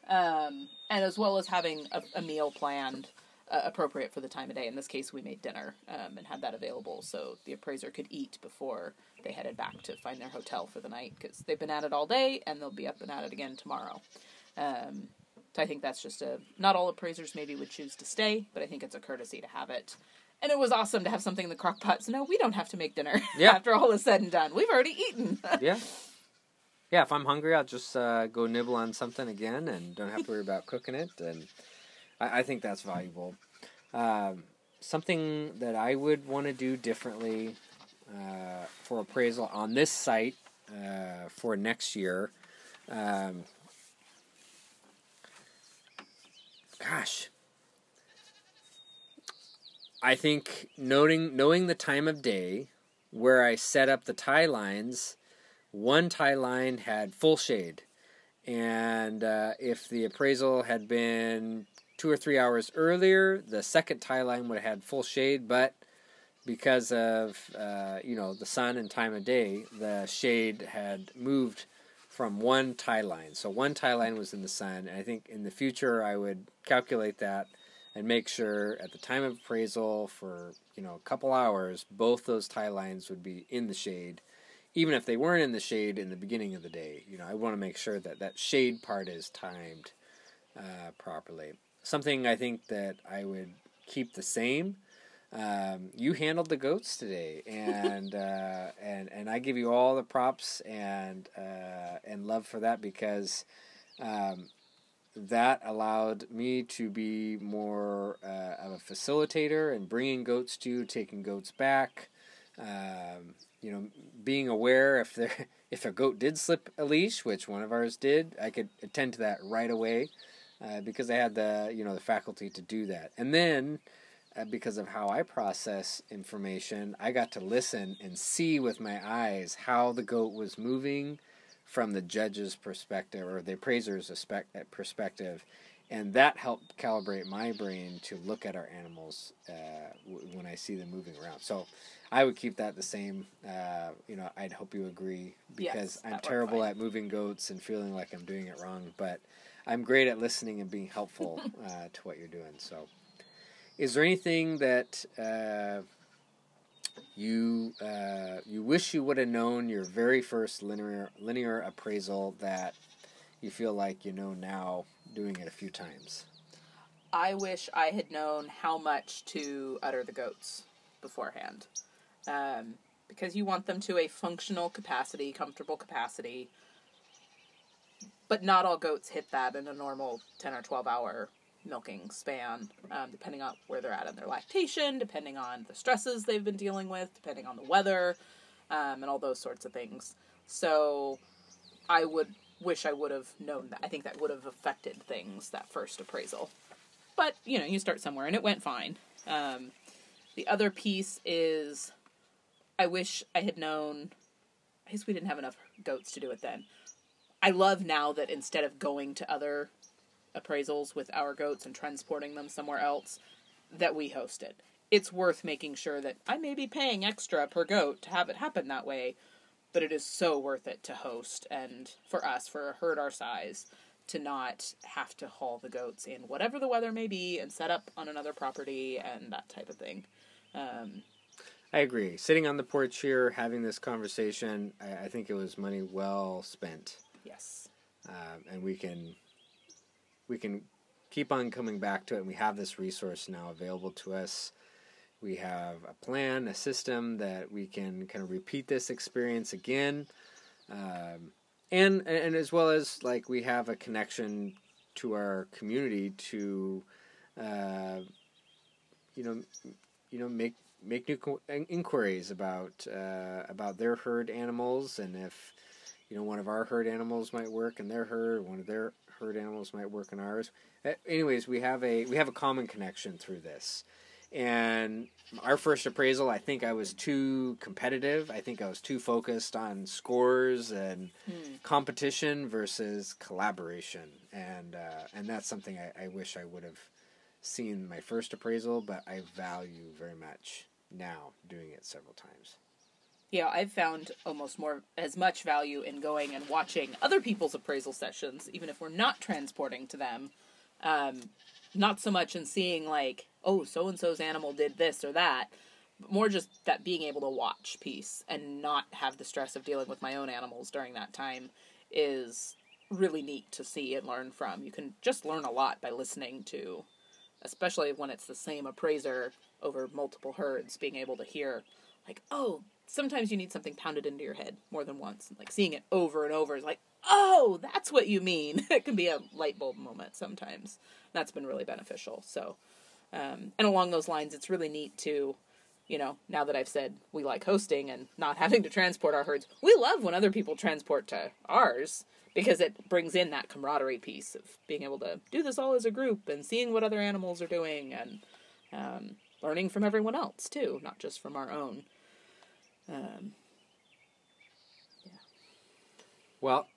[SPEAKER 2] Um, and as well as having a, a meal planned uh, appropriate for the time of day. In this case, we made dinner um, and had that available so the appraiser could eat before they headed back to find their hotel for the night because they've been at it all day and they'll be up and at it again tomorrow. Um, so I think that's just a. Not all appraisers maybe would choose to stay, but I think it's a courtesy to have it. And it was awesome to have something in the crock pot, so now we don't have to make dinner
[SPEAKER 1] Yeah.
[SPEAKER 2] after all is said and done. We've already eaten.
[SPEAKER 1] Yeah. Yeah, if I'm hungry, I'll just uh, go nibble on something again and don't have to worry about cooking it. And I, I think that's valuable. Um, something that I would want to do differently uh, for appraisal on this site uh, for next year. Um, gosh. I think noting knowing the time of day where I set up the tie lines, one tie line had full shade, and uh, if the appraisal had been two or three hours earlier, the second tie line would have had full shade, but because of uh, you know the sun and time of day, the shade had moved from one tie line. So one tie line was in the sun, and I think in the future I would calculate that and make sure at the time of appraisal for you know a couple hours both those tie lines would be in the shade even if they weren't in the shade in the beginning of the day you know i want to make sure that that shade part is timed uh, properly something i think that i would keep the same um, you handled the goats today and uh, and and i give you all the props and uh, and love for that because um, that allowed me to be more uh, of a facilitator and bringing goats to you, taking goats back. Um, you know, being aware if there if a goat did slip a leash, which one of ours did, I could attend to that right away uh, because I had the you know the faculty to do that. And then because of how I process information, I got to listen and see with my eyes how the goat was moving from the judge's perspective or the appraiser's uh, perspective, and that helped calibrate my brain to look at our animals uh, w- when I see them moving around. So I would keep that the same. Uh, you know, I'd hope you agree because
[SPEAKER 2] Yes,
[SPEAKER 1] I'm terrible at moving goats and feeling like I'm doing it wrong, but I'm great at listening and being helpful uh, to what you're doing. So, is there anything that uh, you uh, you wish you would have known your very first linear linear appraisal that you feel like you know now doing it a few times?
[SPEAKER 2] I wish I had known how much to udder the goats beforehand. Um, because you want them to a functional capacity, comfortable capacity. But not all goats hit that in a normal 10 or 12 hour milking span, um, depending on where they're at in their lactation, depending on the stresses they've been dealing with, depending on the weather, um, and all those sorts of things. So I would wish I would have known that. I think that would have affected things that first appraisal but you know you start somewhere and it went fine um, the other piece is i wish i had known i guess we didn't have enough goats to do it then i love now that instead of going to other appraisals with our goats and transporting them somewhere else that we host it it's worth making sure that i may be paying extra per goat to have it happen that way but it is so worth it to host and for us for a herd our size to not have to haul the goats in whatever the weather may be and set up on another property and that type of thing. Um,
[SPEAKER 1] I agree. Sitting on the porch here, having this conversation, I, I think it was money well spent,
[SPEAKER 2] yes.
[SPEAKER 1] um, and we can we can keep on coming back to it. And we have this resource now available to us. We have a plan, a system that we can kind of repeat this experience again. Um, and and as well as like we have a connection to our community to uh, you know you know make make new inquiries about uh, about their herd animals and if you know one of our herd animals might work in their herd one of their herd animals might work in ours. Anyways we have a we have a common connection through this. And our first appraisal i think i was too competitive. I think i was too focused on scores and competition versus collaboration. And uh, and that's something I, I wish i would have seen my first appraisal but i value very much now doing it several times
[SPEAKER 2] Yeah, I've found almost more as much value in going and watching other people's appraisal sessions, even if we're not transporting to them. Um, not so much in seeing like, oh, so and so's animal did this or that, but more just that being able to watch piece and not have the stress of dealing with my own animals during that time is really neat to see and learn from. You can just learn a lot by listening to, especially when it's the same appraiser over multiple herds, being able to hear like, oh, sometimes you need something pounded into your head more than once. Like seeing it over and over is like, oh, that's what you mean. it can be a light bulb moment sometimes. That's been really beneficial. So, um, and along those lines, it's really neat to, you know, now that I've said we like hosting and not having to transport our herds, we love when other people transport to ours because it brings in that camaraderie piece of being able to do this all as a group and seeing what other animals are doing and um, learning from everyone else too, not just from our own. Um,
[SPEAKER 1] Well,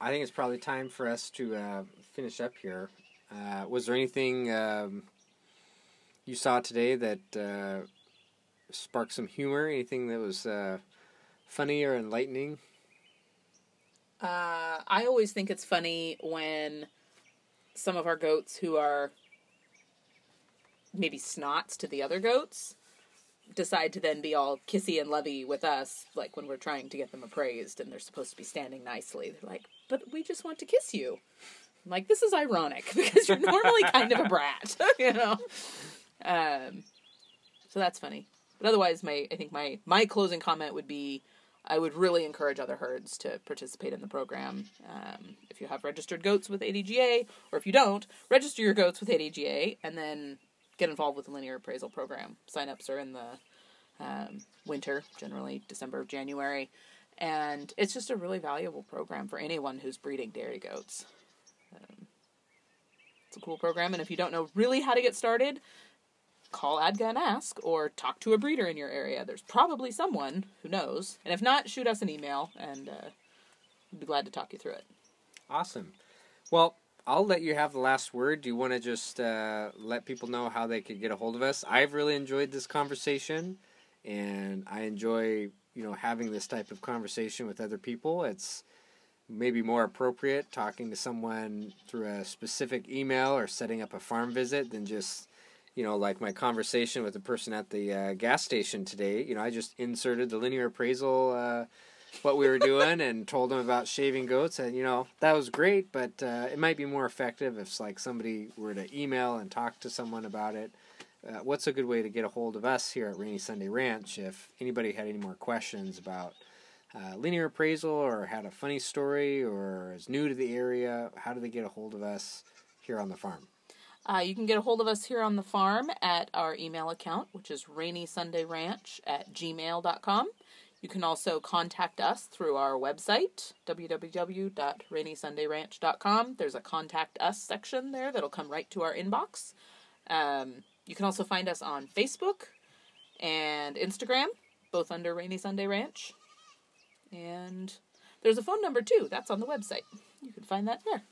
[SPEAKER 1] I think it's probably time for us to uh, finish up here. Uh, was there anything um, you saw today that uh, sparked some humor? Anything that was uh, funny or enlightening?
[SPEAKER 2] Uh, I always think it's funny when some of our goats who are maybe snots to the other goats decide to then be all kissy and lovey with us, like when we're trying to get them appraised and they're supposed to be standing nicely. They're like, but we just want to kiss you. I'm like, this is ironic because you're normally kind of a brat, you know? Um, so that's funny. But otherwise, my I think my my closing comment would be I would really encourage other herds to participate in the program. Um, if you have registered goats with ADGA, or if you don't, register your goats with ADGA and then get involved with the linear appraisal program. Sign-ups are in the um, winter, generally December, January, and it's just a really valuable program for anyone who's breeding dairy goats. Um, it's a cool program, and if you don't know really how to get started, call ADGA and ask, or talk to a breeder in your area. There's probably someone who knows, and if not, shoot us an email, and uh, we'd be glad to talk you through it.
[SPEAKER 1] Awesome. Well, I'll let you have the last word. Do you want to just uh, let people know how they could get a hold of us? I've really enjoyed this conversation, and I enjoy you know having this type of conversation with other people. It's maybe more appropriate talking to someone through a specific email or setting up a farm visit than just you know like my conversation with the person at the uh, gas station today. You know, I just inserted the linear appraisal. Uh, what we were doing and told them about shaving goats and you know that was great but uh, it might be more effective if like somebody were to email and talk to someone about it. Uh, what's a good way to get a hold of us here at rainy sunday ranch if anybody had any more questions about uh, linear appraisal or had a funny story or is new to the area? How do they get a hold of us here on the farm?
[SPEAKER 2] Uh, you can get a hold of us here on the farm at our email account, which is rainysundayranch at gmail.com. You can also contact us through our website, www.rainysundayranch.com. There's a contact us section there that'll come right to our inbox. Um, you can also find us on Facebook and Instagram, both under Rainy Sunday Ranch. And there's a phone number too, that's on the website. You can find that there.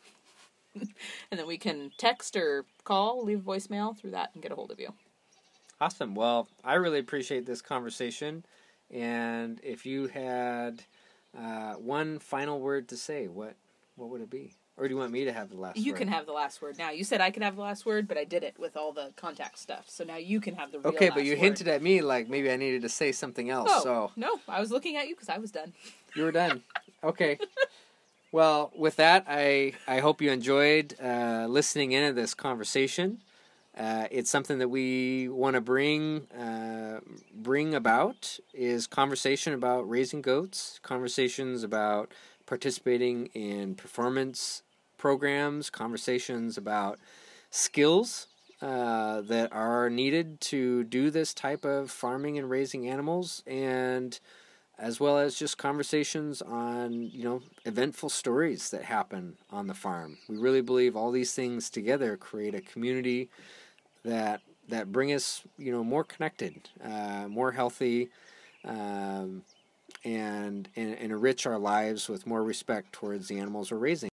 [SPEAKER 2] and then we can text or call, leave a voicemail through that, and get a hold of you.
[SPEAKER 1] Awesome. Well, I really appreciate this conversation. And if you had uh, one final word to say, what what would it be? Or do you want me to have the last
[SPEAKER 2] You
[SPEAKER 1] word?
[SPEAKER 2] can have the last word now. You said I could have the last word, but I did it with all the contact stuff. So now you can have the real
[SPEAKER 1] Okay, but you
[SPEAKER 2] word.
[SPEAKER 1] hinted at me like maybe I needed to say something else.
[SPEAKER 2] Oh
[SPEAKER 1] So
[SPEAKER 2] no, I was looking at you because I was done.
[SPEAKER 1] you were done. Okay. well, with that, I I hope you enjoyed uh, listening into this conversation. Uh, it's something that we want to bring uh, bring about is conversation about raising goats, conversations about participating in performance programs, conversations about skills uh, that are needed to do this type of farming and raising animals, and as well as just conversations on you know eventful stories that happen on the farm. We really believe all these things together create a community that that bring us you know more connected, uh, more healthy. Um, and, and, and enrich our lives with more respect towards the animals we're raising.